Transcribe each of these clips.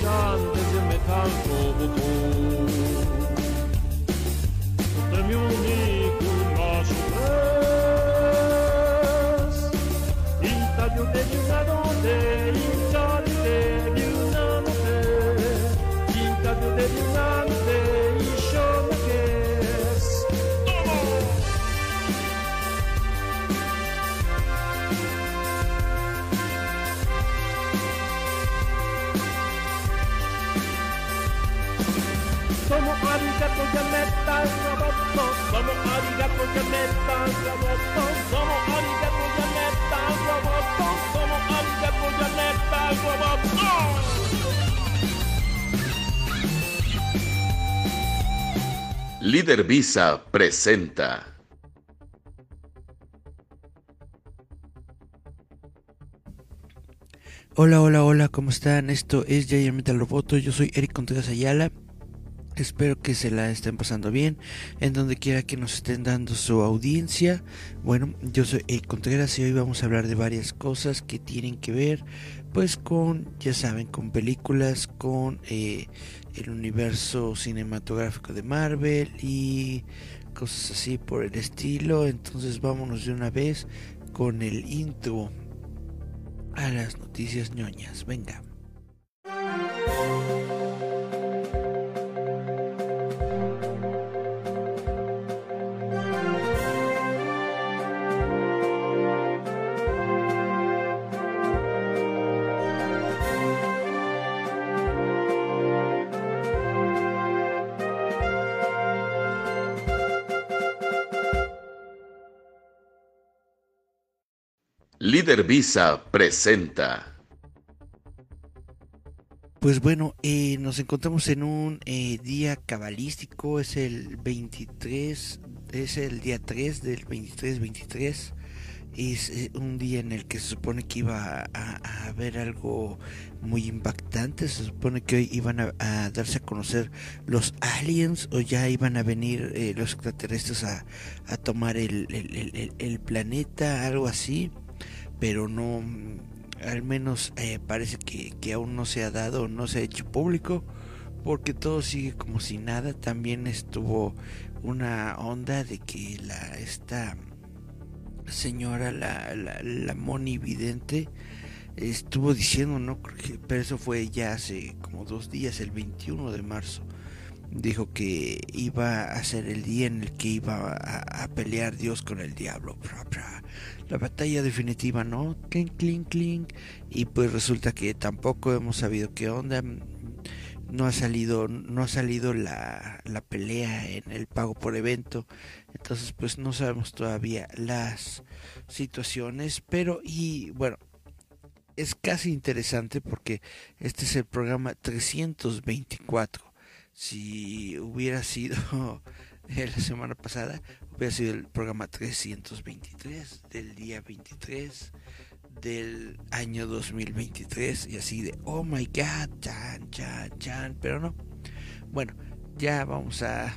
de gigantes de metal Líder Visa presenta. Hola, hola, hola, ¿cómo están? Esto es Giant Metal Roboto, yo soy Eric Contreras Ayala. Espero que se la estén pasando bien en donde quiera que nos estén dando su audiencia. Bueno, yo soy Eric Contreras y hoy vamos a hablar de varias cosas que tienen que ver pues con, ya saben, con películas, con eh, el universo cinematográfico de Marvel y cosas así por el estilo. Entonces vámonos de una vez con el intro a las noticias ñoñas. Venga. Líder presenta. Pues bueno, eh, nos encontramos en un eh, día cabalístico, es el 23, es el día 3 del 23-23, es eh, un día en el que se supone que iba a, haber algo muy impactante, se supone que hoy iban a, darse a conocer los aliens o ya iban a venir eh, los extraterrestres a, a tomar el planeta, algo así, pero no al menos eh, parece que, que, aún no se ha dado, no se ha hecho público, porque todo sigue como si nada. También estuvo una onda de que la esta señora, la, la, la Moni Vidente, estuvo diciendo, no, pero eso fue ya hace como dos días, el 21 de marzo. Dijo que iba a ser el día en el que iba a, a pelear Dios con el diablo. La batalla definitiva, ¿no? Clink, clink, clink. Y pues resulta que tampoco hemos sabido qué onda. No ha salido, no ha salido la, la pelea en el pago por evento. Entonces, pues no sabemos todavía las situaciones. Pero, y bueno, es casi interesante porque este es el programa 324 si hubiera sido la semana pasada, hubiera sido el programa 323 del día 23 del año 2023 y así de, oh my god, chan, chan, chan, pero no. Bueno, ya vamos a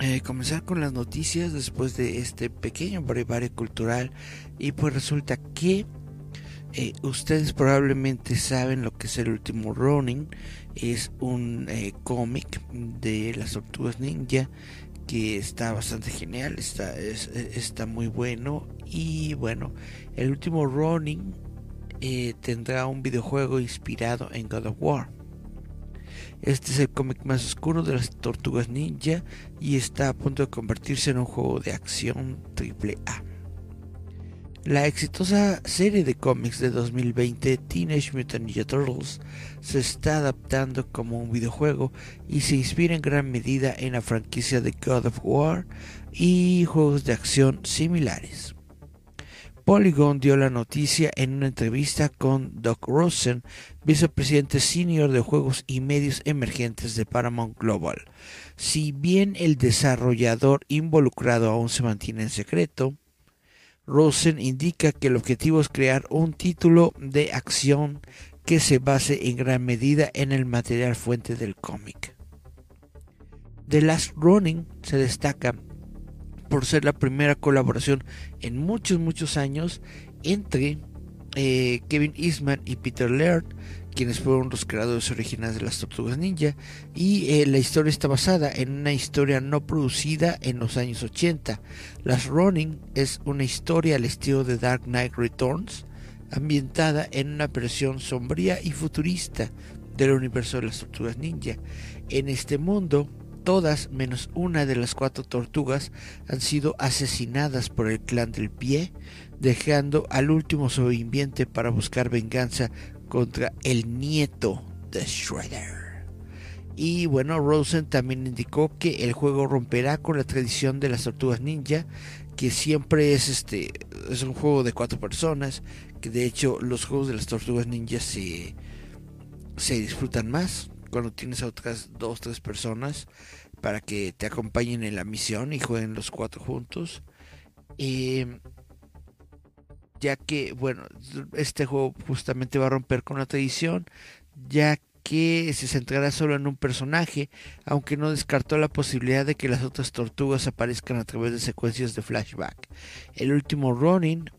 eh, comenzar con las noticias después de este pequeño brevario cultural y pues resulta que eh, ustedes probablemente saben lo que es el último running es un eh, cómic de las tortugas ninja que está bastante genial, está, es, está muy bueno y bueno, el último Running eh, tendrá un videojuego inspirado en God of War. Este es el cómic más oscuro de las tortugas ninja y está a punto de convertirse en un juego de acción triple A. La exitosa serie de cómics de 2020 Teenage Mutant Ninja Turtles se está adaptando como un videojuego y se inspira en gran medida en la franquicia de God of War y juegos de acción similares. Polygon dio la noticia en una entrevista con Doc Rosen, vicepresidente senior de juegos y medios emergentes de Paramount Global. Si bien el desarrollador involucrado aún se mantiene en secreto, Rosen indica que el objetivo es crear un título de acción que se base en gran medida en el material fuente del cómic. The Last Running se destaca por ser la primera colaboración en muchos, muchos años entre eh, Kevin Eastman y Peter Laird, quienes fueron los creadores originales de las Tortugas Ninja, y eh, la historia está basada en una historia no producida en los años 80. Las Running es una historia al estilo de Dark Knight Returns, ambientada en una versión sombría y futurista del universo de las Tortugas Ninja. En este mundo, todas menos una de las cuatro tortugas han sido asesinadas por el clan del pie, dejando al último sobreviviente para buscar venganza contra el nieto de Shredder. Y bueno, Rosen también indicó que el juego romperá con la tradición de las tortugas ninja, que siempre es este es un juego de cuatro personas, que de hecho los juegos de las tortugas ninja se, se disfrutan más cuando tienes a otras dos tres personas para que te acompañen en la misión y jueguen los cuatro juntos. Eh, ya que, bueno, este juego justamente va a romper con la tradición, ya que se centrará solo en un personaje, aunque no descartó la posibilidad de que las otras tortugas aparezcan a través de secuencias de flashback. El último Ronin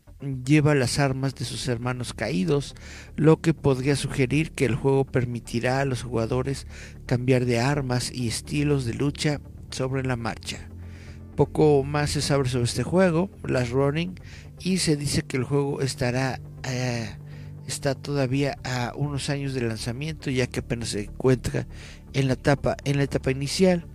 lleva las armas de sus hermanos caídos, lo que podría sugerir que el juego permitirá a los jugadores cambiar de armas y estilos de lucha sobre la marcha. Poco más se sabe sobre este juego, las Ronin y se dice que el juego estará eh, está todavía a unos años de lanzamiento ya que apenas se encuentra en la etapa en la etapa inicial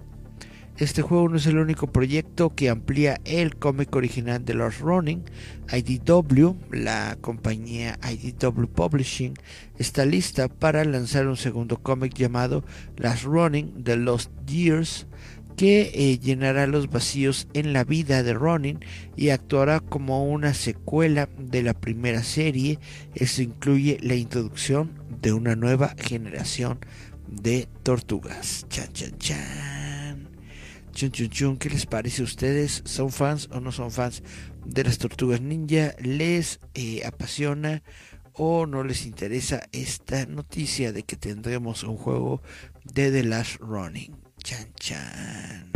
este juego no es el único proyecto que amplía el cómic original de Lost Running. IDW, la compañía IDW Publishing, está lista para lanzar un segundo cómic llamado Last Running The Lost Years que eh, llenará los vacíos en la vida de Ronin y actuará como una secuela de la primera serie. Esto incluye la introducción de una nueva generación de tortugas. Chan, chan, chan. Chun, chun, chun. ¿Qué les parece a ustedes? ¿Son fans o no son fans de las tortugas ninja? ¿Les eh, apasiona o no les interesa esta noticia de que tendremos un juego de The Last Running? Chan, chan.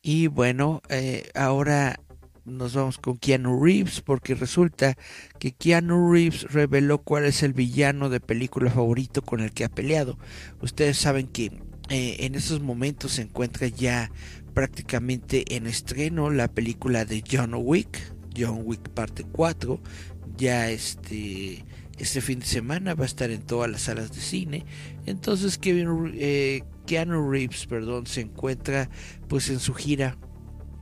Y bueno, eh, ahora nos vamos con Keanu Reeves porque resulta que Keanu Reeves reveló cuál es el villano de película favorito con el que ha peleado. Ustedes saben que eh, en estos momentos se encuentra ya prácticamente en estreno la película de John Wick, John Wick parte 4. Ya este este fin de semana va a estar en todas las salas de cine. Entonces Kevin, eh, Keanu Reeves perdón, se encuentra pues en su gira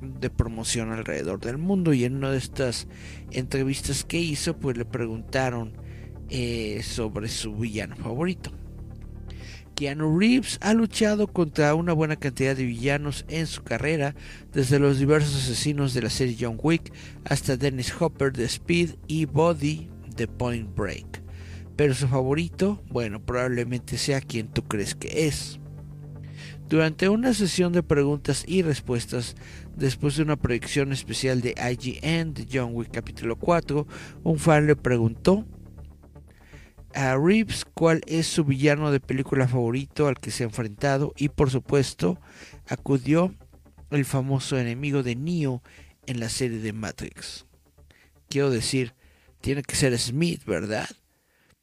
de promoción alrededor del mundo y en una de estas entrevistas que hizo pues le preguntaron eh, sobre su villano favorito. Keanu Reeves ha luchado contra una buena cantidad de villanos en su carrera, desde los diversos asesinos de la serie John Wick hasta Dennis Hopper de Speed y Body de Point Break. Pero su favorito, bueno, probablemente sea quien tú crees que es. Durante una sesión de preguntas y respuestas, después de una proyección especial de IGN de John Wick capítulo 4, un fan le preguntó a Reeves cuál es su villano de película favorito al que se ha enfrentado y por supuesto acudió el famoso enemigo de Neo en la serie de Matrix. Quiero decir, tiene que ser Smith, ¿verdad?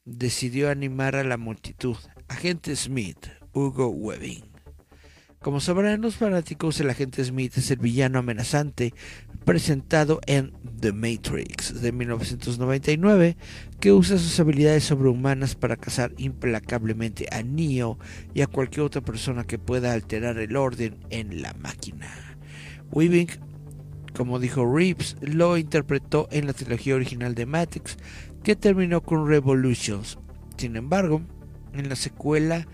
Decidió animar a la multitud. Agente Smith, Hugo Webbing. Como sabrán los fanáticos, el agente Smith es el villano amenazante presentado en The Matrix de 1999, que usa sus habilidades sobrehumanas para cazar implacablemente a Neo y a cualquier otra persona que pueda alterar el orden en la máquina. Weaving como dijo Reeves, lo interpretó en la trilogía original de Matrix, que terminó con Revolutions. Sin embargo, en la secuela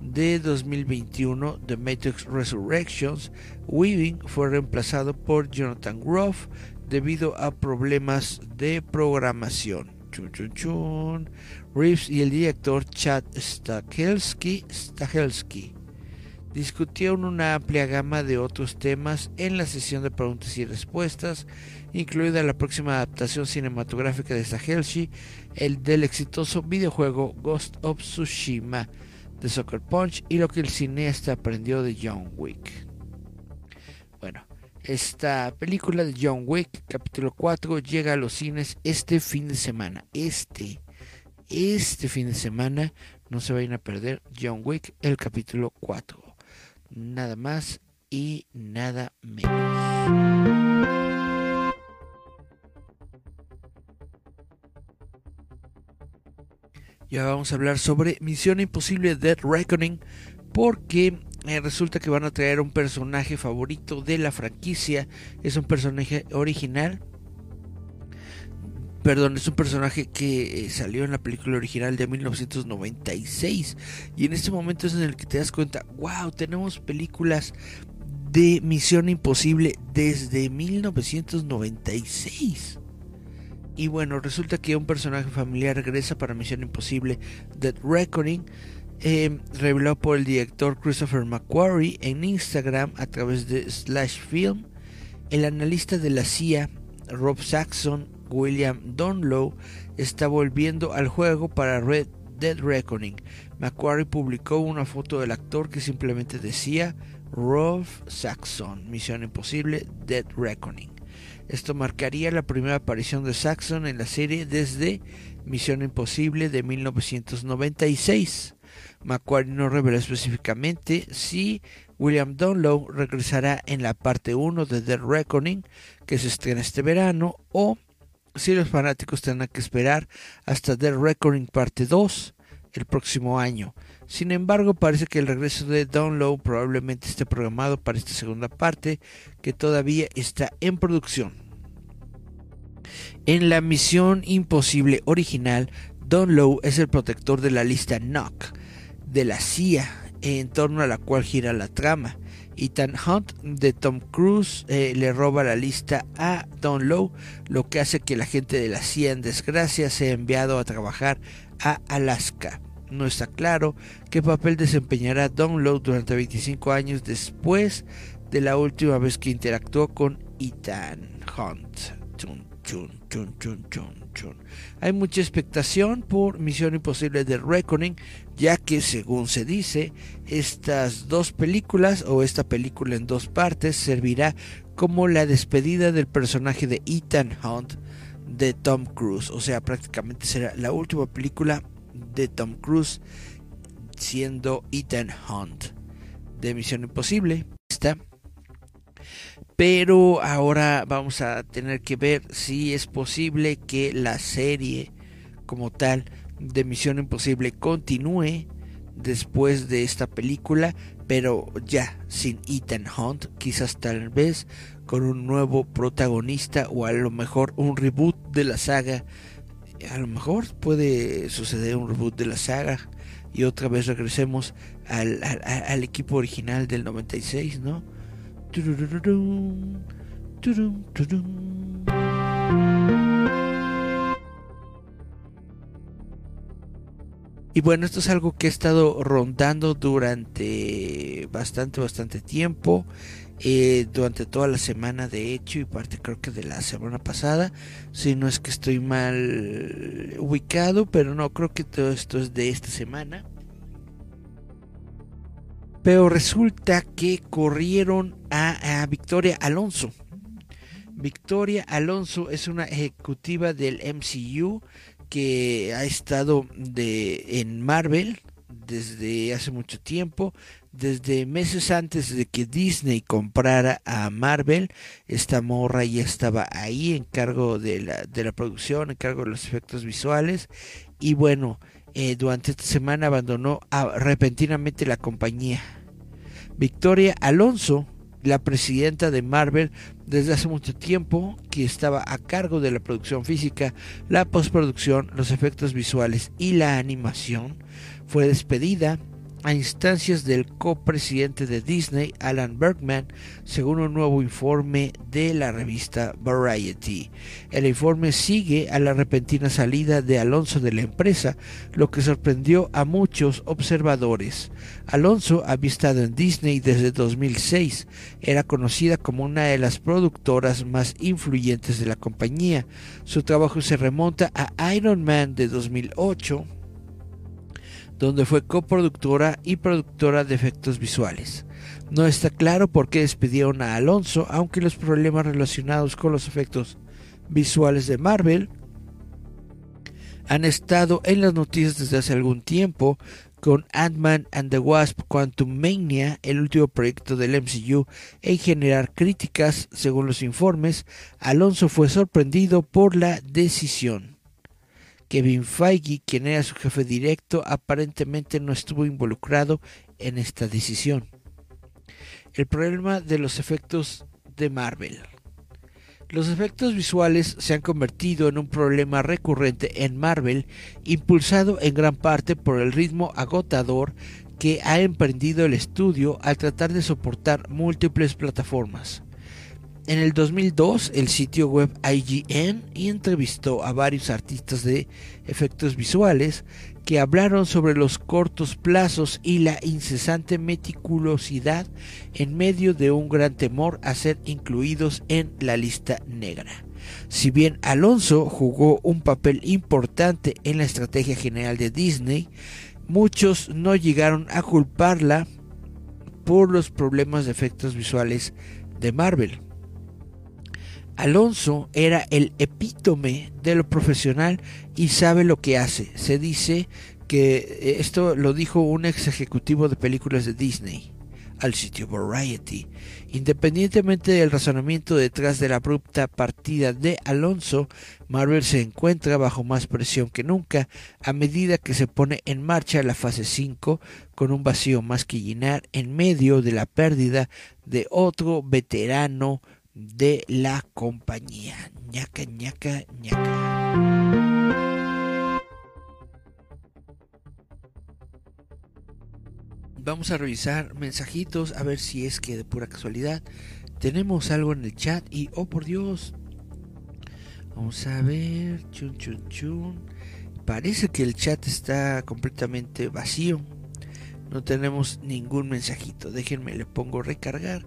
de 2021 The Matrix Resurrections, Weaving fue reemplazado por Jonathan Groff debido a problemas de programación. Chun, chun, chun. Reeves y el director Chad Stahelski, Stahelski discutieron una amplia gama de otros temas en la sesión de preguntas y respuestas, incluida la próxima adaptación cinematográfica de Sahelshi, el del exitoso videojuego Ghost of Tsushima de Soccer Punch y lo que el cineasta aprendió de John Wick. Bueno, Esta película de John Wick, capítulo 4, llega a los cines este fin de semana. Este, este fin de semana, no se vayan a perder John Wick, el capítulo 4. Nada más y nada menos. Ya vamos a hablar sobre Misión Imposible Dead Reckoning porque eh, resulta que van a traer un personaje favorito de la franquicia. Es un personaje original. Perdón, es un personaje que eh, salió en la película original de 1996. Y en este momento es en el que te das cuenta, wow, tenemos películas de Misión Imposible desde 1996. Y bueno, resulta que un personaje familiar regresa para Misión Imposible Dead Reckoning, eh, revelado por el director Christopher McQuarrie en Instagram a través de Slash Film. El analista de la CIA, Rob Saxon, William Donlow, está volviendo al juego para Red Dead Reckoning. McQuarrie publicó una foto del actor que simplemente decía Rob Saxon, Misión Imposible Dead Reckoning. Esto marcaría la primera aparición de Saxon en la serie desde Misión Imposible de 1996. Macquarie no reveló específicamente si William Dunlow regresará en la parte 1 de The Reckoning, que se estrena este verano, o si los fanáticos tendrán que esperar hasta The Reckoning parte 2 el próximo año. Sin embargo, parece que el regreso de Download probablemente esté programado para esta segunda parte, que todavía está en producción. En la misión imposible original, Don Lowe es el protector de la lista NOC de la CIA, en torno a la cual gira la trama. Ethan Hunt de Tom Cruise eh, le roba la lista a Don Lowe, lo que hace que la gente de la CIA en desgracia sea enviado a trabajar a Alaska. No está claro qué papel desempeñará Don Lowe durante 25 años después de la última vez que interactuó con Ethan Hunt. Hay mucha expectación por Misión Imposible de Reckoning, ya que según se dice, estas dos películas o esta película en dos partes servirá como la despedida del personaje de Ethan Hunt de Tom Cruise. O sea, prácticamente será la última película de Tom Cruise siendo Ethan Hunt de Misión Imposible. Está pero ahora vamos a tener que ver si es posible que la serie como tal de Misión Imposible continúe después de esta película, pero ya sin Ethan Hunt, quizás tal vez con un nuevo protagonista o a lo mejor un reboot de la saga. A lo mejor puede suceder un reboot de la saga y otra vez regresemos al, al, equipo original del 96, ¿no? Y bueno, esto es algo que he estado rondando durante bastante, bastante tiempo. Eh, durante toda la semana, de hecho, y parte creo que de la semana pasada. Si no es que estoy mal ubicado, pero no, creo que todo esto es de esta semana. Pero resulta que corrieron a, Victoria Alonso. Victoria Alonso es una ejecutiva del MCU que ha estado de, en Marvel desde hace mucho tiempo, desde meses antes de que Disney comprara a Marvel, esta morra ya estaba ahí en cargo de la, de la producción, en cargo de los efectos visuales y bueno, eh, durante esta semana abandonó repentinamente la compañía. Victoria Alonso, la presidenta de Marvel desde hace mucho tiempo, que estaba a cargo de la producción física, la postproducción, los efectos visuales y la animación, fue despedida a instancias del copresidente de Disney, Alan Bergman, según un nuevo informe de la revista Variety. El informe sigue a la repentina salida de Alonso de la empresa, lo que sorprendió a muchos observadores. Alonso había estado en Disney desde 2006, era conocida como una de las productoras más influyentes de la compañía. Su trabajo se remonta a Iron Man de 2008, donde fue coproductora y productora de efectos visuales. No está claro por qué despidieron a Alonso, aunque los problemas relacionados con los efectos visuales de Marvel han estado en las noticias desde hace algún tiempo, con Ant-Man and the Wasp Quantum Mania, el último proyecto del MCU en generar críticas, según los informes, Alonso fue sorprendido por la decisión. Kevin Feige, quien era su jefe directo, aparentemente no estuvo involucrado en esta decisión. El problema de los efectos de Marvel. Los efectos visuales se han convertido en un problema recurrente en Marvel, impulsado en gran parte por el ritmo agotador que ha emprendido el estudio al tratar de soportar múltiples plataformas. En el 2002, el sitio web IGN entrevistó a varios artistas de efectos visuales que hablaron sobre los cortos plazos y la incesante meticulosidad en medio de un gran temor a ser incluidos en la lista negra. Si bien Alonso jugó un papel importante en la estrategia general de Disney, muchos no llegaron a culparla por los problemas de efectos visuales de Marvel. Alonso era el epítome de lo profesional y sabe lo que hace. Se dice que esto lo dijo un ex ejecutivo de películas de Disney al sitio Variety. Independientemente del razonamiento detrás de la abrupta partida de Alonso, Marvel se encuentra bajo más presión que nunca a medida que se pone en marcha la fase 5 con un vacío más que llenar en medio de la pérdida de otro veterano de la compañía. ñaca, ñaca, ñaca. Vamos a revisar mensajitos a ver si es que de pura casualidad tenemos algo en el chat y oh por Dios. Vamos a ver, chun chun chun. Parece que el chat está completamente vacío. No tenemos ningún mensajito. Déjenme le pongo recargar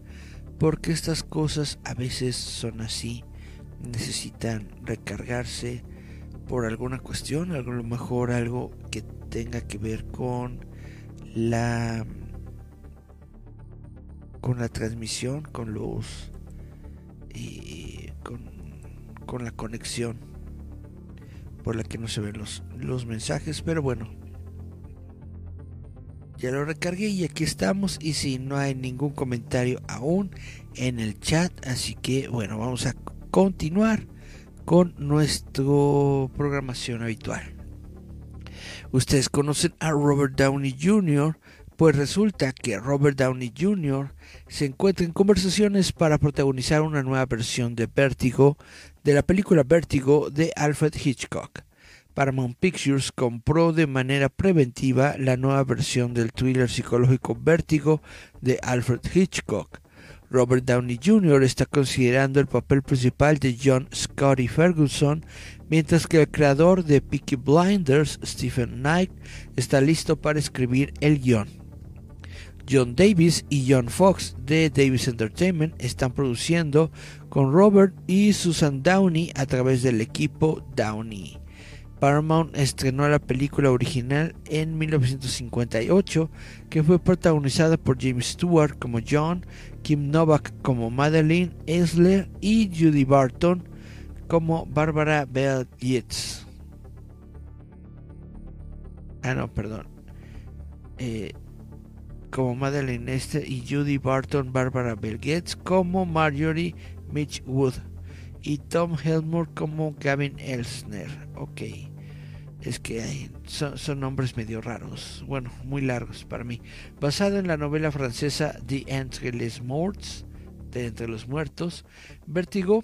porque estas cosas a veces son así, necesitan recargarse por alguna cuestión, a lo mejor algo que tenga que ver con la con la transmisión, con los y con, con la conexión por la que no se ven los, los mensajes, pero bueno, ya lo recargué y aquí estamos. Y si no hay ningún comentario aún en el chat. Así que bueno, vamos a continuar con nuestra programación habitual. Ustedes conocen a Robert Downey Jr. Pues resulta que Robert Downey Jr. se encuentra en conversaciones para protagonizar una nueva versión de Vértigo, de la película Vértigo de Alfred Hitchcock. Paramount Pictures compró de manera preventiva la nueva versión del thriller psicológico Vértigo de Alfred Hitchcock. Robert Downey Jr. está considerando el papel principal de John Scotty Ferguson, mientras que el creador de Peaky Blinders, Stephen Knight, está listo para escribir el guion. John Davis y John Fox de Davis Entertainment están produciendo con Robert y Susan Downey a través del equipo Downey. Paramount estrenó la película original en 1958, que fue protagonizada por James Stewart como John, Kim Novak como Madeline Esler y Judy Barton como Barbara Bell Yates. Ah, no, perdón. Eh, como Madeline Esler y Judy Barton, Barbara Bell Yates como Marjorie Mitch Wood y Tom Helmore como Gavin Elsner. Ok. Es que hay, son, nombres medio raros. Bueno, muy largos para mí. Basado en la novela francesa The Entre les Morts, de Entre los Muertos, Vertigo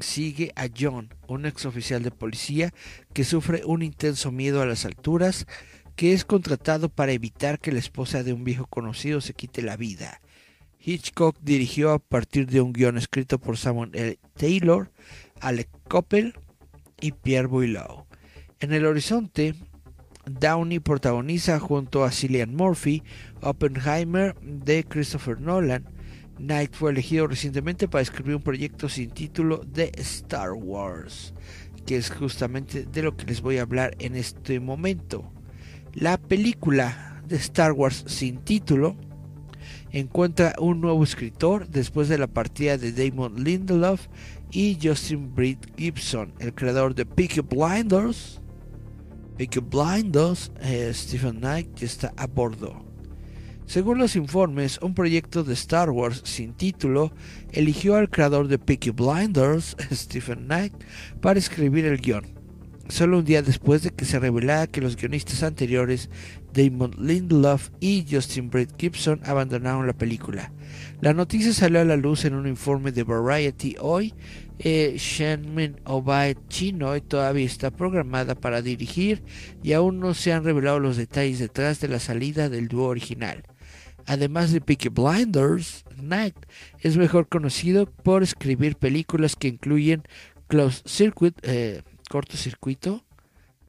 sigue a John, un ex oficial de policía que sufre un intenso miedo a las alturas, que es contratado para evitar que la esposa de un viejo conocido se quite la vida. Hitchcock dirigió a partir de un guion escrito por Samuel L. Taylor, Alec Coppel y Pierre Boileau. En el horizonte, Downey protagoniza junto a Cillian Murphy Oppenheimer de Christopher Nolan. Knight fue elegido recientemente para escribir un proyecto sin título de Star Wars, que es justamente de lo que les voy a hablar en este momento. La película de Star Wars sin título encuentra un nuevo escritor después de la partida de Damon Lindelof y Justin Britt Gibson, el creador de Peaky Blinders. Peaky Blinders, eh, Stephen Knight ya está a bordo. Según los informes, un proyecto de Star Wars sin título eligió al creador de Peaky Blinders, Stephen Knight, para escribir el guion. Solo un día después de que se revelara que los guionistas anteriores, Damon Lindelof y Justin Britt Gibson, abandonaron la película. La noticia salió a la luz en un informe de Variety hoy. Eh, Shanmin Obaid Chino todavía está programada para dirigir y aún no se han revelado los detalles detrás de la salida del dúo original. Además de Peaky Blinders, Knight es mejor conocido por escribir películas que incluyen Close Circuit, eh, cortocircuito,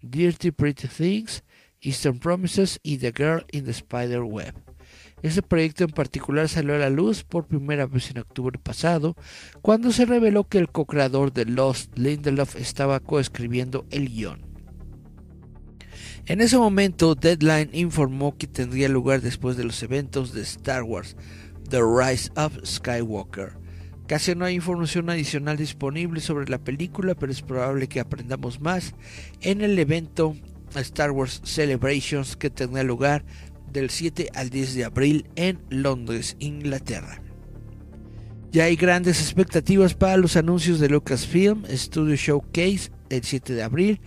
Dirty Pretty Things, Eastern Promises y The Girl in the Spider Web. Este proyecto en particular salió a la luz por primera vez en octubre pasado, cuando se reveló que el co-creador de Lost, Lindelof, estaba coescribiendo el guion. En ese momento, Deadline informó que tendría lugar después de los eventos de Star Wars, The Rise of Skywalker. Casi no hay información adicional disponible sobre la película, pero es probable que aprendamos más en el evento Star Wars Celebrations que tendrá lugar del 7 al 10 de abril en Londres, Inglaterra. Ya hay grandes expectativas para los anuncios de Lucasfilm Studio Showcase el 7 de abril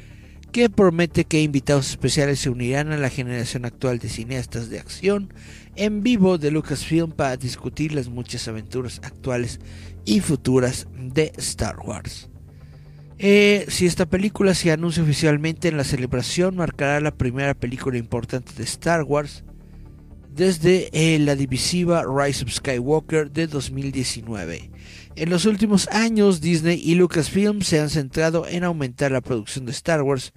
que promete que invitados especiales se unirán a la generación actual de cineastas de acción en vivo de Lucasfilm para discutir las muchas aventuras actuales y futuras de Star Wars. Eh, si esta película se anuncia oficialmente en la celebración, marcará la primera película importante de Star Wars desde eh, la divisiva Rise of Skywalker de 2019. En los últimos años, Disney y Lucasfilm se han centrado en aumentar la producción de Star Wars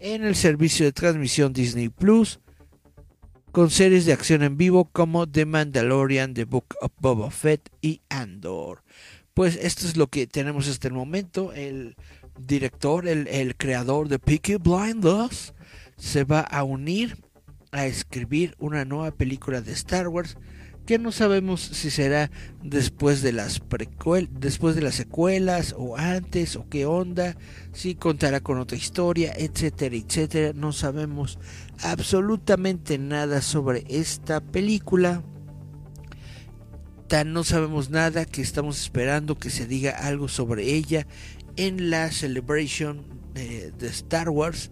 en el servicio de transmisión Disney Plus, con series de acción en vivo como The Mandalorian, The Book of Boba Fett y Andor. Pues esto es lo que tenemos hasta el momento. El director, el, el creador de Peaky Blinders, se va a unir a escribir una nueva película de Star Wars que no sabemos si será después de las después de las secuelas o antes o qué onda, si contará con otra historia, etcétera, etcétera. No sabemos absolutamente nada sobre esta película. Tan no sabemos nada que estamos esperando que se diga algo sobre ella en la celebration eh, de Star Wars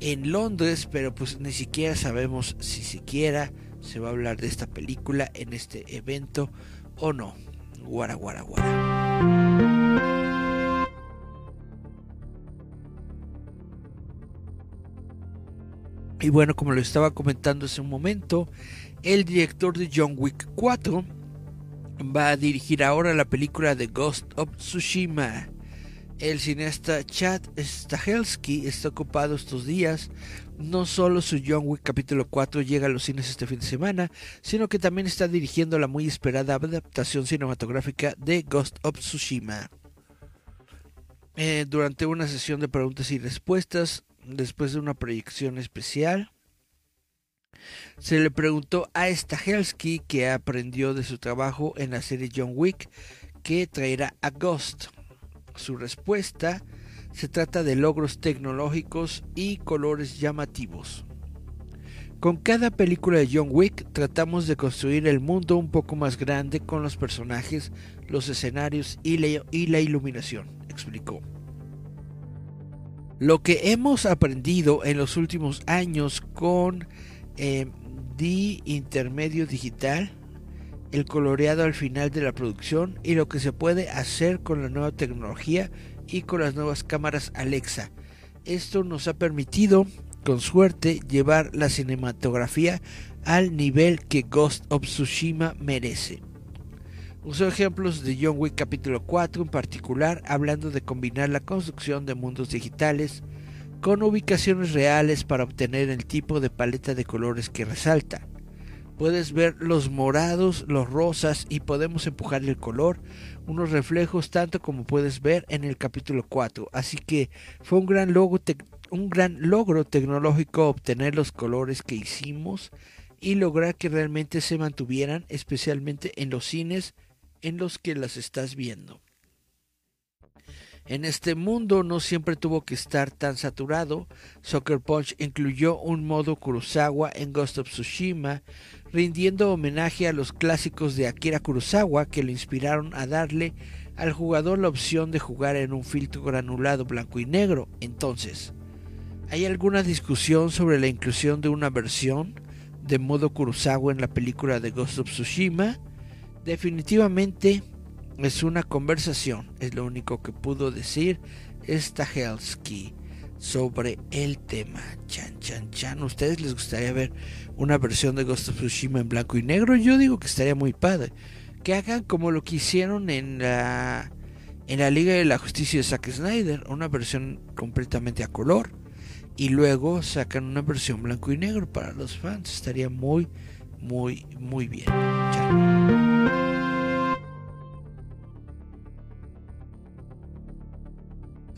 en Londres, pero pues ni siquiera sabemos si siquiera se va a hablar de esta película en este evento o no. Guara, guara, guara. Y bueno, como lo estaba comentando hace un momento, el director de John Wick 4 va a dirigir ahora la película The Ghost of Tsushima. El cineasta Chad Stahelski está ocupado estos días no solo su John Wick capítulo 4 llega a los cines este fin de semana, sino que también está dirigiendo la muy esperada adaptación cinematográfica de Ghost of Tsushima. Eh, durante una sesión de preguntas y respuestas, después de una proyección especial, se le preguntó a Stahelski qué aprendió de su trabajo en la serie John Wick que traerá a Ghost. Su respuesta se trata de logros tecnológicos y colores llamativos. Con cada película de John Wick tratamos de construir el mundo un poco más grande con los personajes, los escenarios y la, iluminación, explicó. Lo que hemos aprendido en los últimos años con eh, The Intermedio Digital, el coloreado al final de la producción y lo que se puede hacer con la nueva tecnología y con las nuevas cámaras Alexa. Esto nos ha permitido, con suerte, llevar la cinematografía al nivel que Ghost of Tsushima merece. Usó ejemplos de John Wick capítulo 4 en particular, hablando de combinar la construcción de mundos digitales con ubicaciones reales para obtener el tipo de paleta de colores que resalta. Puedes ver los morados, los rosas y podemos empujar el color unos reflejos tanto como puedes ver en el capítulo 4. Así que fue un gran, logro un gran logro tecnológico obtener los colores que hicimos y lograr que realmente se mantuvieran, especialmente en los cines en los que las estás viendo. En este mundo no siempre tuvo que estar tan saturado. Soccer Punch incluyó un modo Kurosawa en Ghost of Tsushima, rindiendo homenaje a los clásicos de Akira Kurosawa que lo inspiraron a darle al jugador la opción de jugar en un filtro granulado blanco y negro. Entonces, ¿hay alguna discusión sobre la inclusión de una versión de modo Kurosawa en la película de Ghost of Tsushima? Definitivamente es una conversación, es lo único que pudo decir Stahelski sobre el tema. Chan, chan, chan. ¿Ustedes les gustaría ver una versión de Ghost of Tsushima en blanco y negro? Yo digo que estaría muy padre. Que hagan como lo que hicieron en la, en la Liga de la Justicia de Zack Snyder, una versión completamente a color. Y luego sacan una versión blanco y negro para los fans. Estaría muy, muy, muy bien.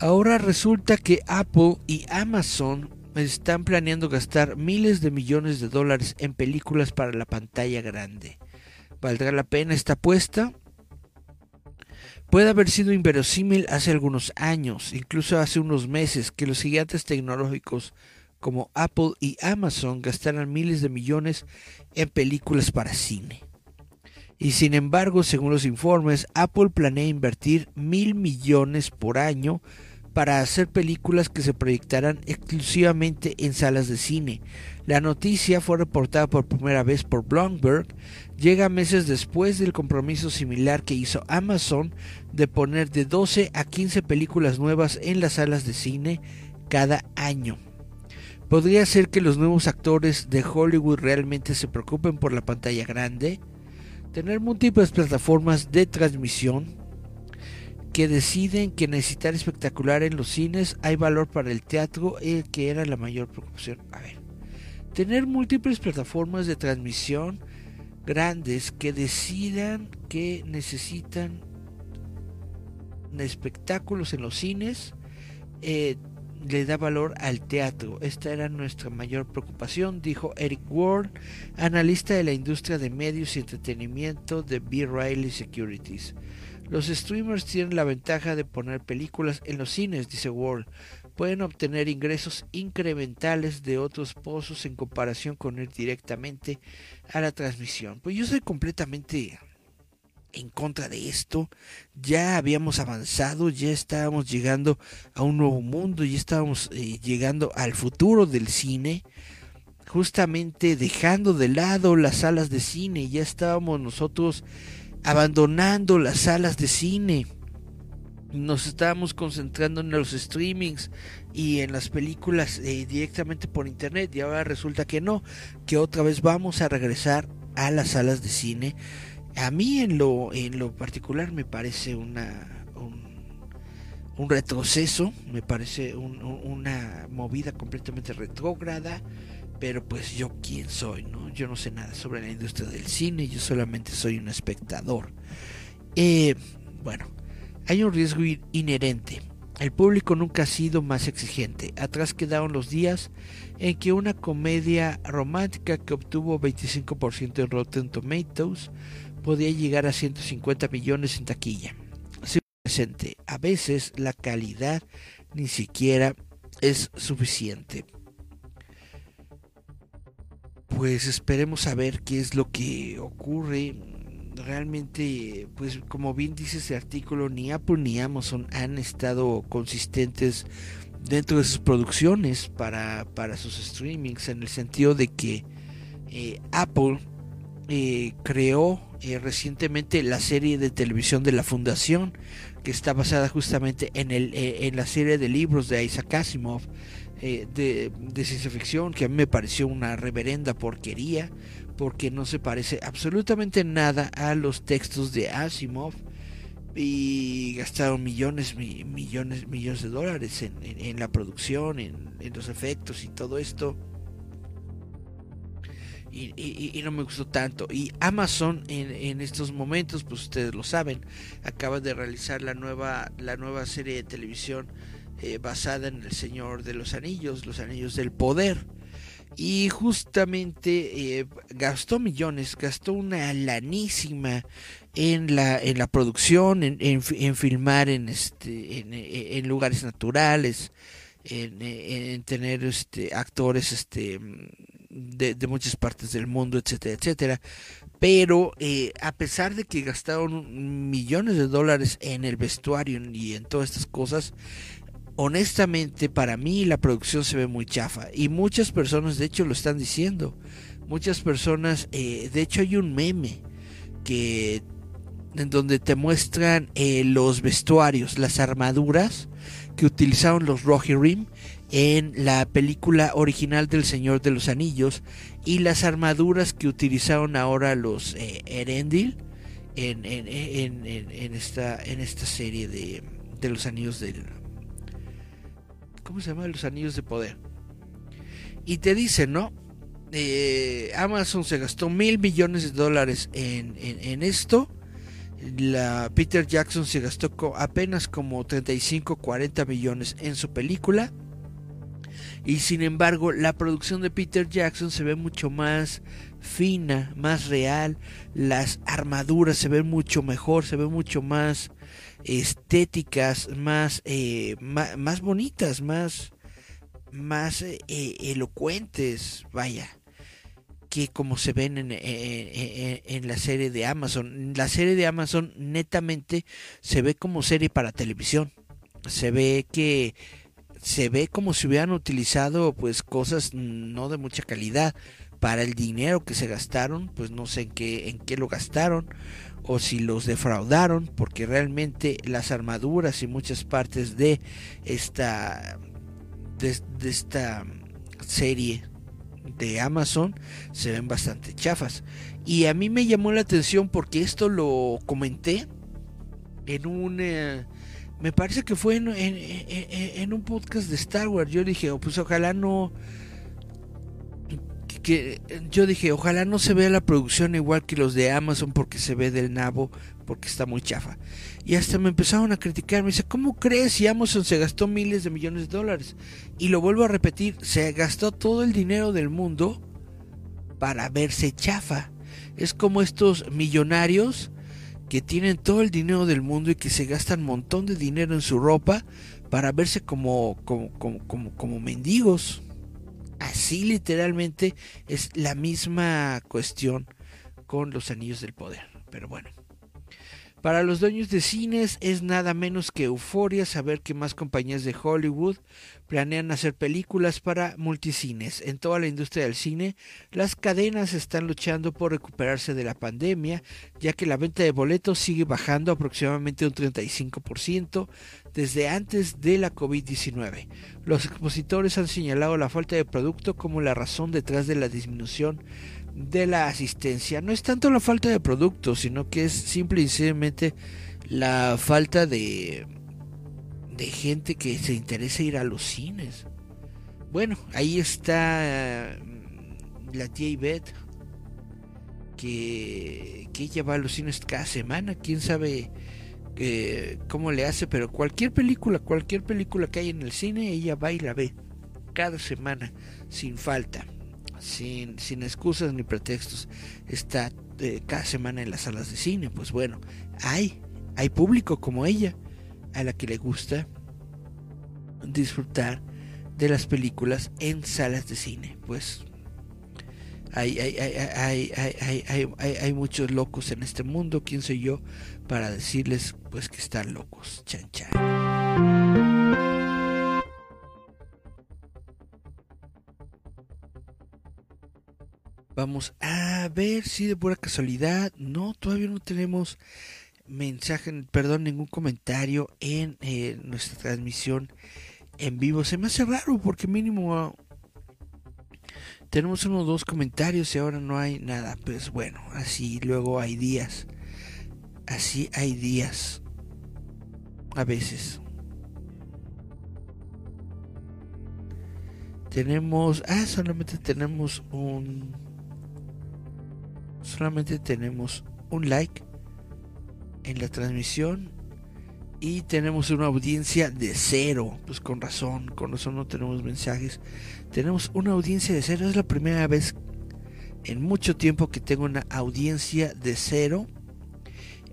Ahora resulta que Apple y Amazon están planeando gastar miles de millones de dólares en películas para la pantalla grande. ¿Valdrá la pena esta apuesta? Puede haber sido inverosímil hace algunos años, incluso hace unos meses, que los gigantes tecnológicos como Apple y Amazon gastaran miles de millones en películas para cine. Y sin embargo, según los informes, Apple planea invertir mil millones por año para hacer películas que se proyectarán exclusivamente en salas de cine. La noticia fue reportada por primera vez por Bloomberg, llega meses después del compromiso similar que hizo Amazon de poner de 12 a 15 películas nuevas en las salas de cine cada año. ¿Podría ser que los nuevos actores de Hollywood realmente se preocupen por la pantalla grande? Tener múltiples plataformas de transmisión que deciden que necesitar espectacular en los cines hay valor para el teatro, el que era la mayor preocupación. A ver, tener múltiples plataformas de transmisión grandes que decidan que necesitan espectáculos en los cines eh, le da valor al teatro. Esta era nuestra mayor preocupación, dijo Eric Ward, analista de la industria de medios y entretenimiento de B. Riley Securities. Los streamers tienen la ventaja de poner películas en los cines, dice Ward. Pueden obtener ingresos incrementales de otros pozos en comparación con ir directamente a la transmisión. Pues yo soy completamente en contra de esto. Ya habíamos avanzado, ya estábamos llegando a un nuevo mundo, ya estábamos eh, llegando al futuro del cine. Justamente dejando de lado las salas de cine, ya estábamos nosotros abandonando las salas de cine. Nos estábamos concentrando en los streamings y en las películas eh, directamente por internet y ahora resulta que no, que otra vez vamos a regresar a las salas de cine. A mí en lo, en lo particular me parece una, un, retroceso, me parece una movida completamente retrógrada pero pues yo quién soy, ¿no? Yo no sé nada sobre la industria del cine, yo solamente soy un espectador. Eh, bueno, hay un riesgo inherente. El público nunca ha sido más exigente. Atrás quedaron los días en que una comedia romántica que obtuvo 25% en Rotten Tomatoes podía llegar a 150 millones en taquilla. presente, a veces la calidad ni siquiera es suficiente pues esperemos a ver qué es lo que ocurre. Realmente, pues como bien dice ese artículo, ni Apple ni Amazon han estado consistentes dentro de sus producciones para, para sus streamings, en el sentido de que eh, Apple eh, creó eh, recientemente la serie de televisión de la Fundación, que está basada justamente en, el, en la serie de libros de Isaac Asimov eh, de, ciencia ficción que a mí me pareció una reverenda porquería porque no se parece absolutamente nada a los textos de Asimov y gastaron millones, millones, millones de dólares en, la producción, en, los efectos y todo esto. Y, no me gustó tanto. Y Amazon en, en, estos momentos, pues ustedes lo saben, acaba de realizar la nueva, la nueva serie de televisión eh, basada en el Señor de los Anillos, los Anillos del Poder. y justamente eh, gastó millones, gastó una lanísima en la, en la producción, en, en, filmar en, este, en, lugares naturales, en, tener este, actores este, de, de, muchas partes del mundo, etcétera, etcétera. Pero eh, a pesar de que gastaron millones de dólares en el vestuario y en todas estas cosas, honestamente para mí la producción se ve muy chafa y muchas personas de hecho lo están diciendo. Muchas personas eh, de hecho hay un meme que en donde te muestran eh, los vestuarios las armaduras que utilizaron los Rohirrim en la película original del Señor de los Anillos y las armaduras que utilizaron ahora los eh, Erendil en, en, esta, en esta serie de, de los Anillos del, ¿cómo se llama? Los anillos de poder. Y te dice, ¿no? Eh, Amazon se gastó mil millones de dólares en, en, esto. La Peter Jackson se gastó apenas como 35, 40 millones en su película. Y sin embargo, la producción de Peter Jackson se ve mucho más fina, más real. Las armaduras se ven mucho mejor, se ven mucho más estéticas, más, eh, más, bonitas, más, más eh, elocuentes, vaya, que como se ven en, en, la serie de Amazon. La serie de Amazon netamente se ve como serie para televisión. Se ve que se ve como si hubieran utilizado pues cosas no de mucha calidad para el dinero que se gastaron, pues no sé en qué en qué lo gastaron o si los defraudaron, porque realmente las armaduras y muchas partes de esta, de, esta serie de Amazon se ven bastante chafas. Y a mí me llamó la atención porque esto lo comenté en un... Eh, me parece que fue en, en, un podcast de Star Wars. Yo dije, oh, pues ojalá no que yo dije, ojalá no se vea la producción igual que los de Amazon porque se ve del nabo, porque está muy chafa. Y hasta me empezaron a criticar, me dice, ¿cómo crees si Amazon se gastó miles de millones de dólares? Y lo vuelvo a repetir, se gastó todo el dinero del mundo para verse chafa. Es como estos millonarios que tienen todo el dinero del mundo y que se gastan un montón de dinero en su ropa para verse como, como, como, como, como mendigos. Así literalmente es la misma cuestión con los anillos del poder. Pero bueno. Para los dueños de cines es nada menos que euforia saber que más compañías de Hollywood planean hacer películas para multicines. En toda la industria del cine, las cadenas están luchando por recuperarse de la pandemia, ya que la venta de boletos sigue bajando aproximadamente un 35% desde antes de la COVID-19. Los expositores han señalado la falta de producto como la razón detrás de la disminución de la asistencia. No es tanto la falta de producto, sino que es simple y sencillamente la falta de, gente que se interesa ir a los cines. Bueno, ahí está mm, la tía Ivette, que, que ella va a los cines cada semana. Quién sabe eh, cómo le hace, pero cualquier película, cualquier película que hay en el cine, ella va y la ve cada semana, sin falta sin, sin excusas ni pretextos, está eh, cada semana en las salas de cine. Pues bueno, hay, hay público como ella, a la que le gusta disfrutar de las películas en salas de cine. Pues hay, hay, hay, hay, hay, muchos locos en este mundo. ¿Quién soy yo para decirles pues que están locos? Chan. Vamos a ver si de pura casualidad. No, todavía no tenemos mensaje, perdón, ningún comentario en eh, nuestra transmisión en vivo. Se me hace raro porque mínimo tenemos unos dos comentarios y ahora no hay nada. Pues bueno, así luego hay días. Así hay días. A veces. Tenemos... Ah, solamente tenemos un solamente tenemos un like en la transmisión Y tenemos una audiencia de cero. Pues con razón, con razón no tenemos mensajes. Tenemos una audiencia de cero. Es la primera vez en mucho tiempo que tengo una audiencia de cero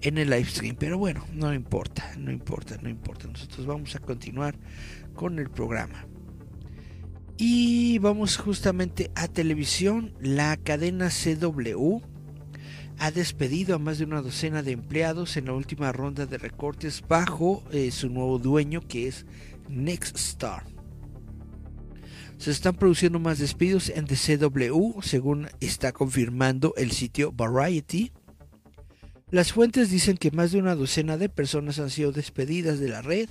en el live stream. Pero bueno, no importa, no importa, no importa. Nosotros vamos a continuar con el programa. Y vamos justamente a televisión. La cadena CW ha despedido a más de una docena de empleados en la última ronda de recortes bajo eh, su nuevo dueño que es Nextstar. Se están produciendo más despidos en The CW, según está confirmando el sitio Variety. Las fuentes dicen que más de una docena de personas han sido despedidas de la red,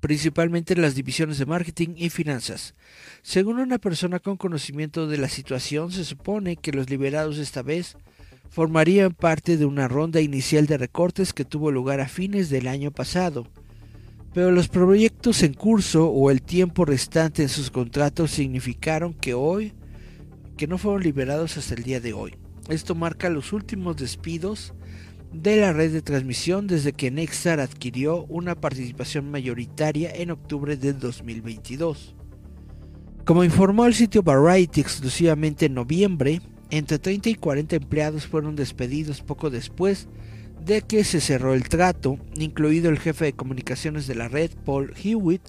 principalmente en las divisiones de marketing y finanzas. Según una persona con conocimiento de la situación, se supone que los liberados esta vez formarían parte de una ronda inicial de recortes que tuvo lugar a fines del año pasado. Pero los proyectos en curso o el tiempo restante en sus contratos significaron que hoy que no fueron liberados hasta el día de hoy. Esto marca los últimos despidos de la red de transmisión desde que Nexstar adquirió una participación mayoritaria en octubre del 2022. Como informó el sitio Variety exclusivamente en noviembre, entre 30 y 40 empleados fueron despedidos poco después de que se cerró el trato, incluido el jefe de comunicaciones de la red, Paul Hewitt.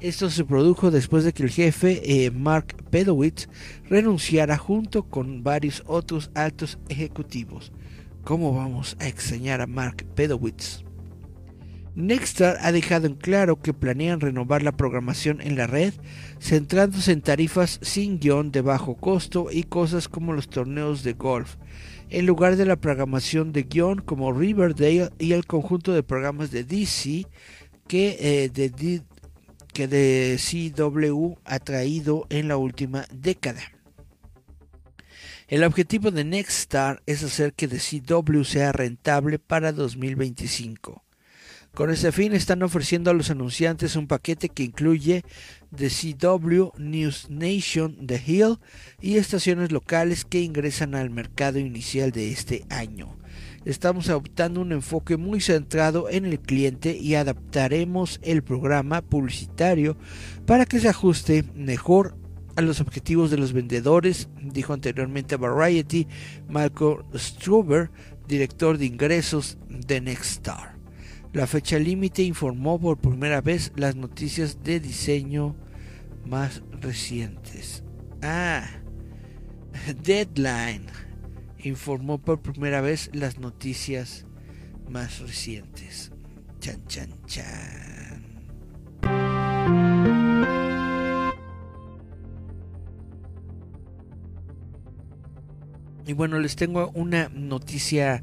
Esto se produjo después de que el jefe, eh, Mark Pedowitz, renunciara junto con varios otros altos ejecutivos. ¿Cómo vamos a extrañar a Mark Pedowitz? Nexstar ha dejado en claro que planean renovar la programación en la red, centrándose en tarifas sin guion de bajo costo y cosas como los torneos de golf, en lugar de la programación de guion como Riverdale y el conjunto de programas de DC que, eh, que de CW ha traído en la última década. El objetivo de Nextstar es hacer que The CW sea rentable para 2025. Con ese fin están ofreciendo a los anunciantes un paquete que incluye The CW, News Nation, The Hill y estaciones locales que ingresan al mercado inicial de este año. Estamos adoptando un enfoque muy centrado en el cliente y adaptaremos el programa publicitario para que se ajuste mejor a los objetivos de los vendedores, dijo anteriormente Variety Malcolm Struber, director de ingresos de Nextstar. La fecha límite informó por primera vez las noticias de diseño más recientes. Ah, Deadline informó por primera vez las noticias más recientes. Chan, chan, chan. Y bueno, les tengo una noticia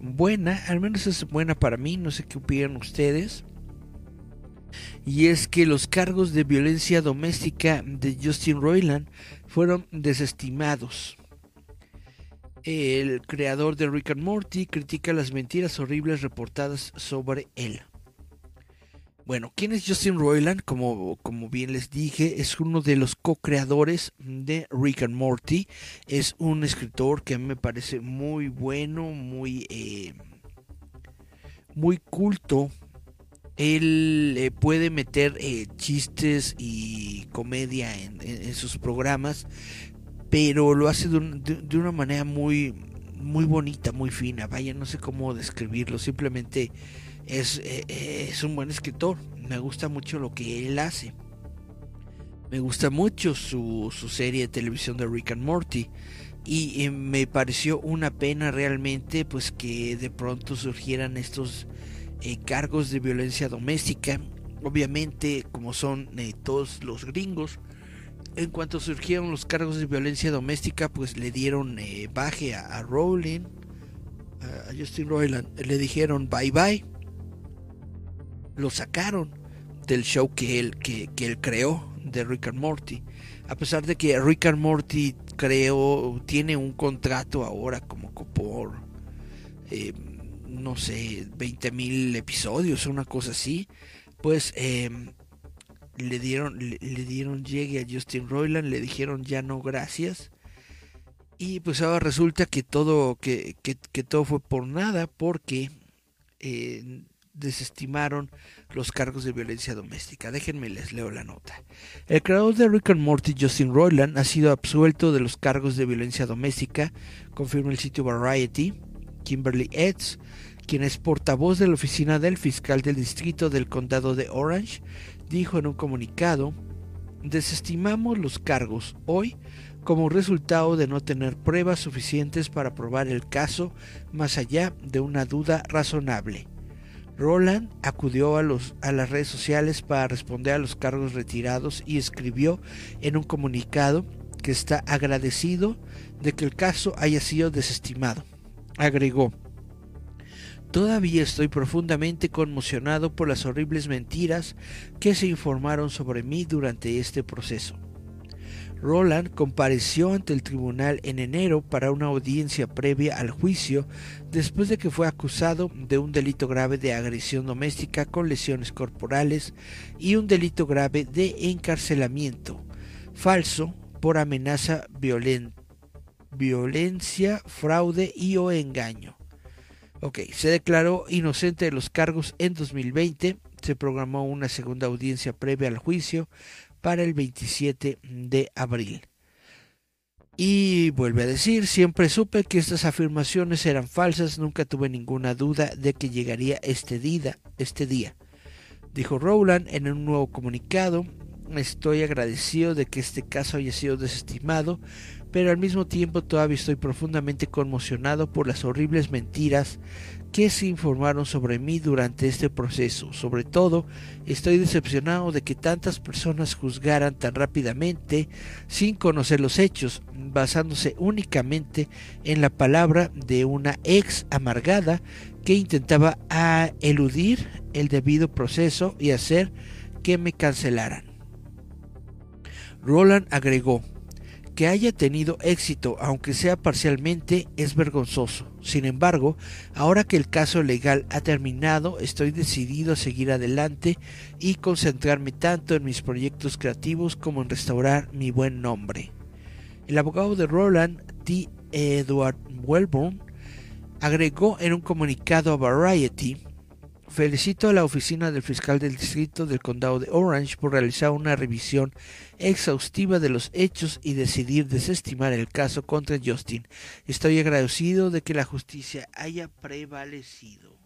buena, al menos es buena para mí, no sé qué opinan ustedes. Y es que los cargos de violencia doméstica de Justin Roiland fueron desestimados. El creador de Rick and Morty critica las mentiras horribles reportadas sobre él. Bueno, ¿quién es Justin Roiland? Como, como bien les dije, es uno de los co-creadores de Rick and Morty. Es un escritor que me parece muy bueno, muy, eh, muy culto. Él eh, puede meter eh, chistes y comedia en, sus programas, pero lo hace de, una manera muy, muy bonita, muy fina. Vaya, no sé cómo describirlo. Simplemente es, eh, es un buen escritor. Me gusta mucho lo que él hace. Me gusta mucho su, su serie de televisión de Rick and Morty. Y eh, me pareció una pena realmente pues que de pronto surgieran estos eh, cargos de violencia doméstica. Obviamente como son todos los gringos. En cuanto surgieron los cargos de violencia doméstica pues le dieron baje a, Rowling. A Justin Roiland. Le dijeron bye bye lo sacaron del show que él, que, él creó de Rick and Morty. A pesar de que Rick and Morty creó, tiene un contrato ahora como por, eh, no sé, 20 mil episodios, una cosa así, pues em, le dieron, le, dieron llegue a Justin Roiland, le dijeron ya no gracias. Y pues ahora resulta que todo, que, que, todo fue por nada porque eh, desestimaron los cargos de violencia doméstica. Déjenme les leo la nota. El creador de Rick and Morty, Justin Roiland, ha sido absuelto de los cargos de violencia doméstica, confirma el sitio Variety. Kimberly Edds, quien es portavoz de la oficina del fiscal del distrito del condado de Orange, dijo en un comunicado, desestimamos los cargos hoy como resultado de no tener pruebas suficientes para probar el caso más allá de una duda razonable. Roland acudió a, los, a las redes sociales para responder a los cargos retirados y escribió en un comunicado que está agradecido de que el caso haya sido desestimado. Agregó, Todavía estoy profundamente conmocionado por las horribles mentiras que se informaron sobre mí durante este proceso. Roland compareció ante el tribunal en enero para una audiencia previa al juicio después de que fue acusado de un delito grave de agresión doméstica con lesiones corporales y un delito grave de encarcelamiento falso por amenaza violencia, fraude y o engaño. Ok, se declaró inocente de los cargos en 2020. Se programó una segunda audiencia previa al juicio para el 27 de abril. Y vuelve a decir, siempre supe que estas afirmaciones eran falsas, nunca tuve ninguna duda de que llegaría este día, este día. Dijo Rowland en un nuevo comunicado, estoy agradecido de que este caso haya sido desestimado, pero al mismo tiempo todavía estoy profundamente conmocionado por las horribles mentiras que se informaron sobre mí durante este proceso. Sobre todo, estoy decepcionado de que tantas personas juzgaran tan rápidamente sin conocer los hechos, basándose únicamente en la palabra de una ex amargada que intentaba eludir el debido proceso y hacer que me cancelaran. Roland agregó, que haya tenido éxito, aunque sea parcialmente, es vergonzoso. Sin embargo, ahora que el caso legal ha terminado, estoy decidido a seguir adelante y concentrarme tanto en mis proyectos creativos como en restaurar mi buen nombre. El abogado de Roland, T. Edward Welborn, agregó en un comunicado a Variety Felicito a la oficina del fiscal del distrito del condado de Orange por realizar una revisión exhaustiva de los hechos y decidir desestimar el caso contra Justin. Estoy agradecido de que la justicia haya prevalecido.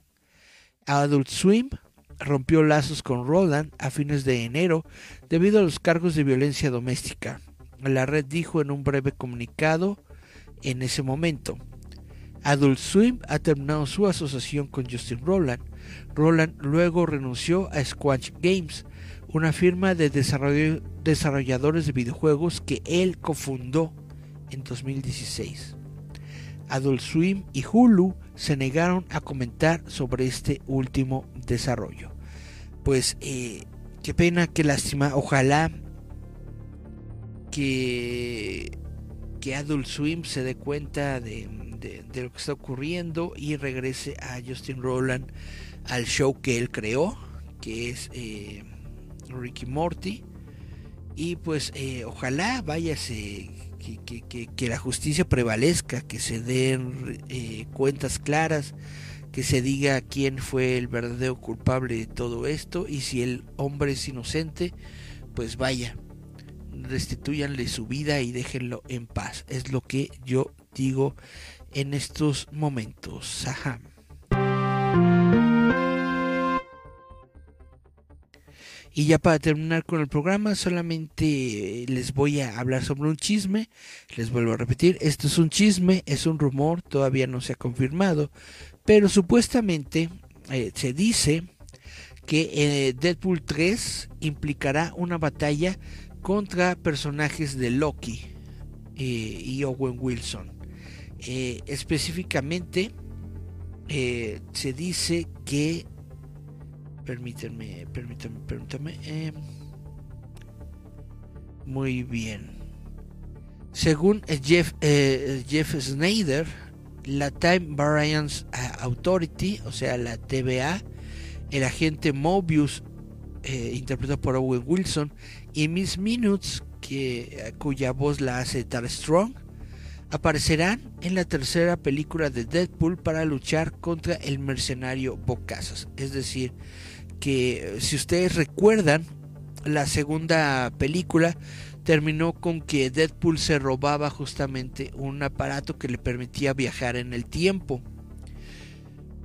Adult Swim rompió lazos con Roland a fines de enero debido a los cargos de violencia doméstica. La red dijo en un breve comunicado en ese momento. Adult Swim ha terminado su asociación con Justin Roland Roland luego renunció a Squatch Games, una firma de desarrolladores de videojuegos que él cofundó en 2016. Adult Swim y Hulu se negaron a comentar sobre este último desarrollo. Pues eh, qué pena, qué lástima. Ojalá que, que Adult Swim se dé cuenta de, de lo que está ocurriendo y regrese a Justin Roland al show que él creó, que es eh, Ricky Morty. Y pues eh, ojalá váyase, que, que, la justicia prevalezca, que se den eh, cuentas claras, que se diga quién fue el verdadero culpable de todo esto y si el hombre es inocente, pues vaya, restituyanle su vida y déjenlo en paz. Es lo que yo digo en estos momentos. Ajá. Y ya para terminar con el programa, solamente les voy a hablar sobre un chisme. Les vuelvo a repetir, esto es un chisme, es un rumor, todavía no se ha confirmado. Pero supuestamente eh, se dice que eh, Deadpool 3 implicará una batalla contra personajes de Loki eh, y Owen Wilson. específicamente se dice que Permítanme, permítanme, permítanme. Eh. muy bien. Según eh, Jeff, eh, Jeff Snyder, la Time Variance Authority, o sea, la TVA, el agente Mobius, interpretado por Owen Wilson, y Miss Minutes, que, cuya voz la hace Tar Strong, aparecerán en la tercera película de Deadpool para luchar contra el mercenario Bocazas. Es decir, que si ustedes recuerdan, la segunda película terminó con que Deadpool se robaba justamente un aparato que le permitía viajar en el tiempo.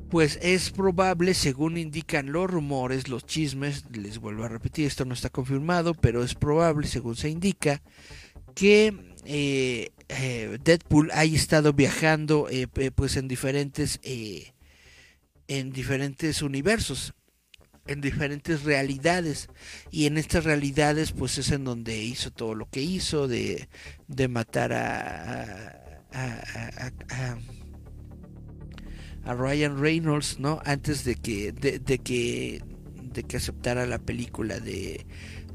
Pues es probable, según indican los rumores, los chismes, les vuelvo a repetir, esto no está confirmado, pero es probable, según se indica, que eh, eh, Deadpool haya estado viajando eh, pues en diferentes en diferentes universos en diferentes realidades. Y en estas realidades pues es en donde hizo todo lo que hizo de, de matar a, a, a, a, Ryan Reynolds no antes de que de, que de que aceptara la película de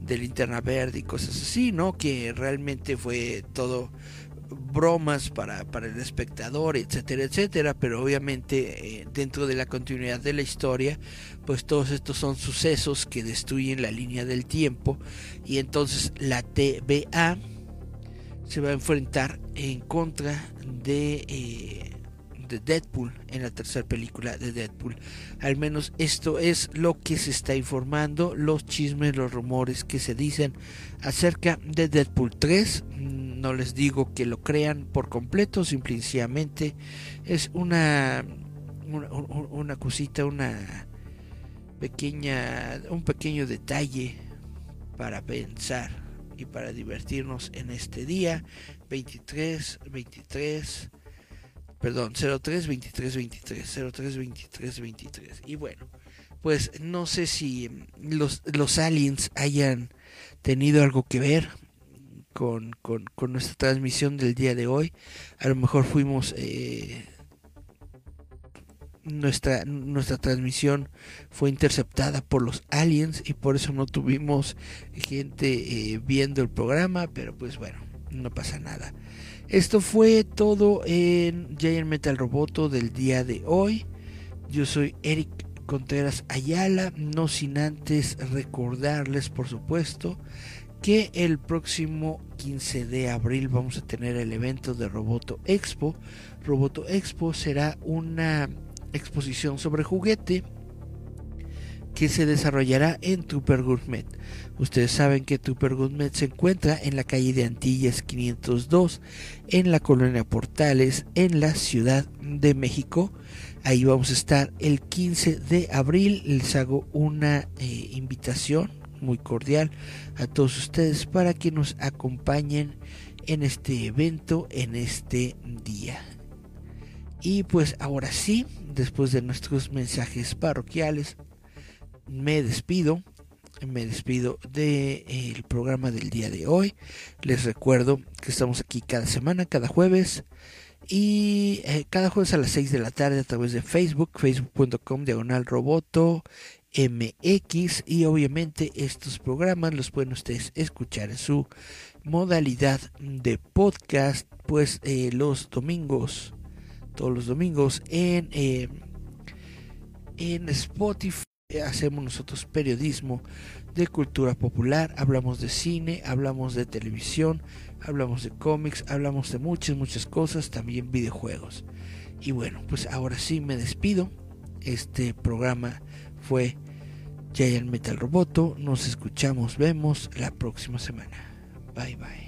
de linterna verde y cosas así no que realmente fue todo bromas para, para el espectador, etcétera, etcétera, pero obviamente eh, dentro de la continuidad de la historia, pues todos estos son sucesos que destruyen la línea del tiempo y entonces la TVA se va a enfrentar en contra de eh, de Deadpool en la tercera película de Deadpool. Al menos esto es lo que se está informando, los chismes, los rumores que se dicen acerca de Deadpool 3. No les digo que lo crean por completo, simplemente es una, una, una cosita, una pequeña, un pequeño detalle para pensar y para divertirnos en este día 23, 23 perdón, 03 23 23, 03 23 23. Y bueno, pues no sé si los, los aliens hayan tenido algo que ver con, con, nuestra transmisión del día de hoy. A lo mejor fuimos... Eh, nuestra, nuestra transmisión fue interceptada por los aliens y por eso no tuvimos gente eh, viendo el programa, pero pues bueno, no pasa nada. Esto fue todo en Giant Metal Roboto del día de hoy. Yo soy Eric Contreras Ayala, no sin antes recordarles, por supuesto, que el próximo 15 de abril vamos a tener el evento de Roboto Expo. Roboto Expo será una exposición sobre juguete que se desarrollará en Trooper Gourmet. Ustedes saben que Trooper Gourmet se encuentra en la calle de Antillas 502, en la colonia Portales, en la Ciudad de México. Ahí vamos a estar el 15 de abril. Les hago una eh, invitación muy cordial a todos ustedes para que nos acompañen en este evento, en este día. Y pues ahora sí, después de nuestros mensajes parroquiales, me despido. Me despido del el programa del día de hoy. Les recuerdo que estamos aquí cada semana, cada jueves. Y eh, cada jueves a las 6 de la tarde a través de Facebook, facebook.com diagonal roboto MX. Y obviamente estos programas los pueden ustedes escuchar en su modalidad de podcast, pues eh, los domingos, todos los domingos en, eh, en Spotify hacemos nosotros periodismo de cultura popular, hablamos de cine, hablamos de televisión, hablamos de cómics, hablamos de muchas, muchas cosas, también videojuegos. Y bueno, pues ahora sí me despido. Este programa fue Giant Metal Roboto. Nos escuchamos, vemos la próxima semana. Bye bye.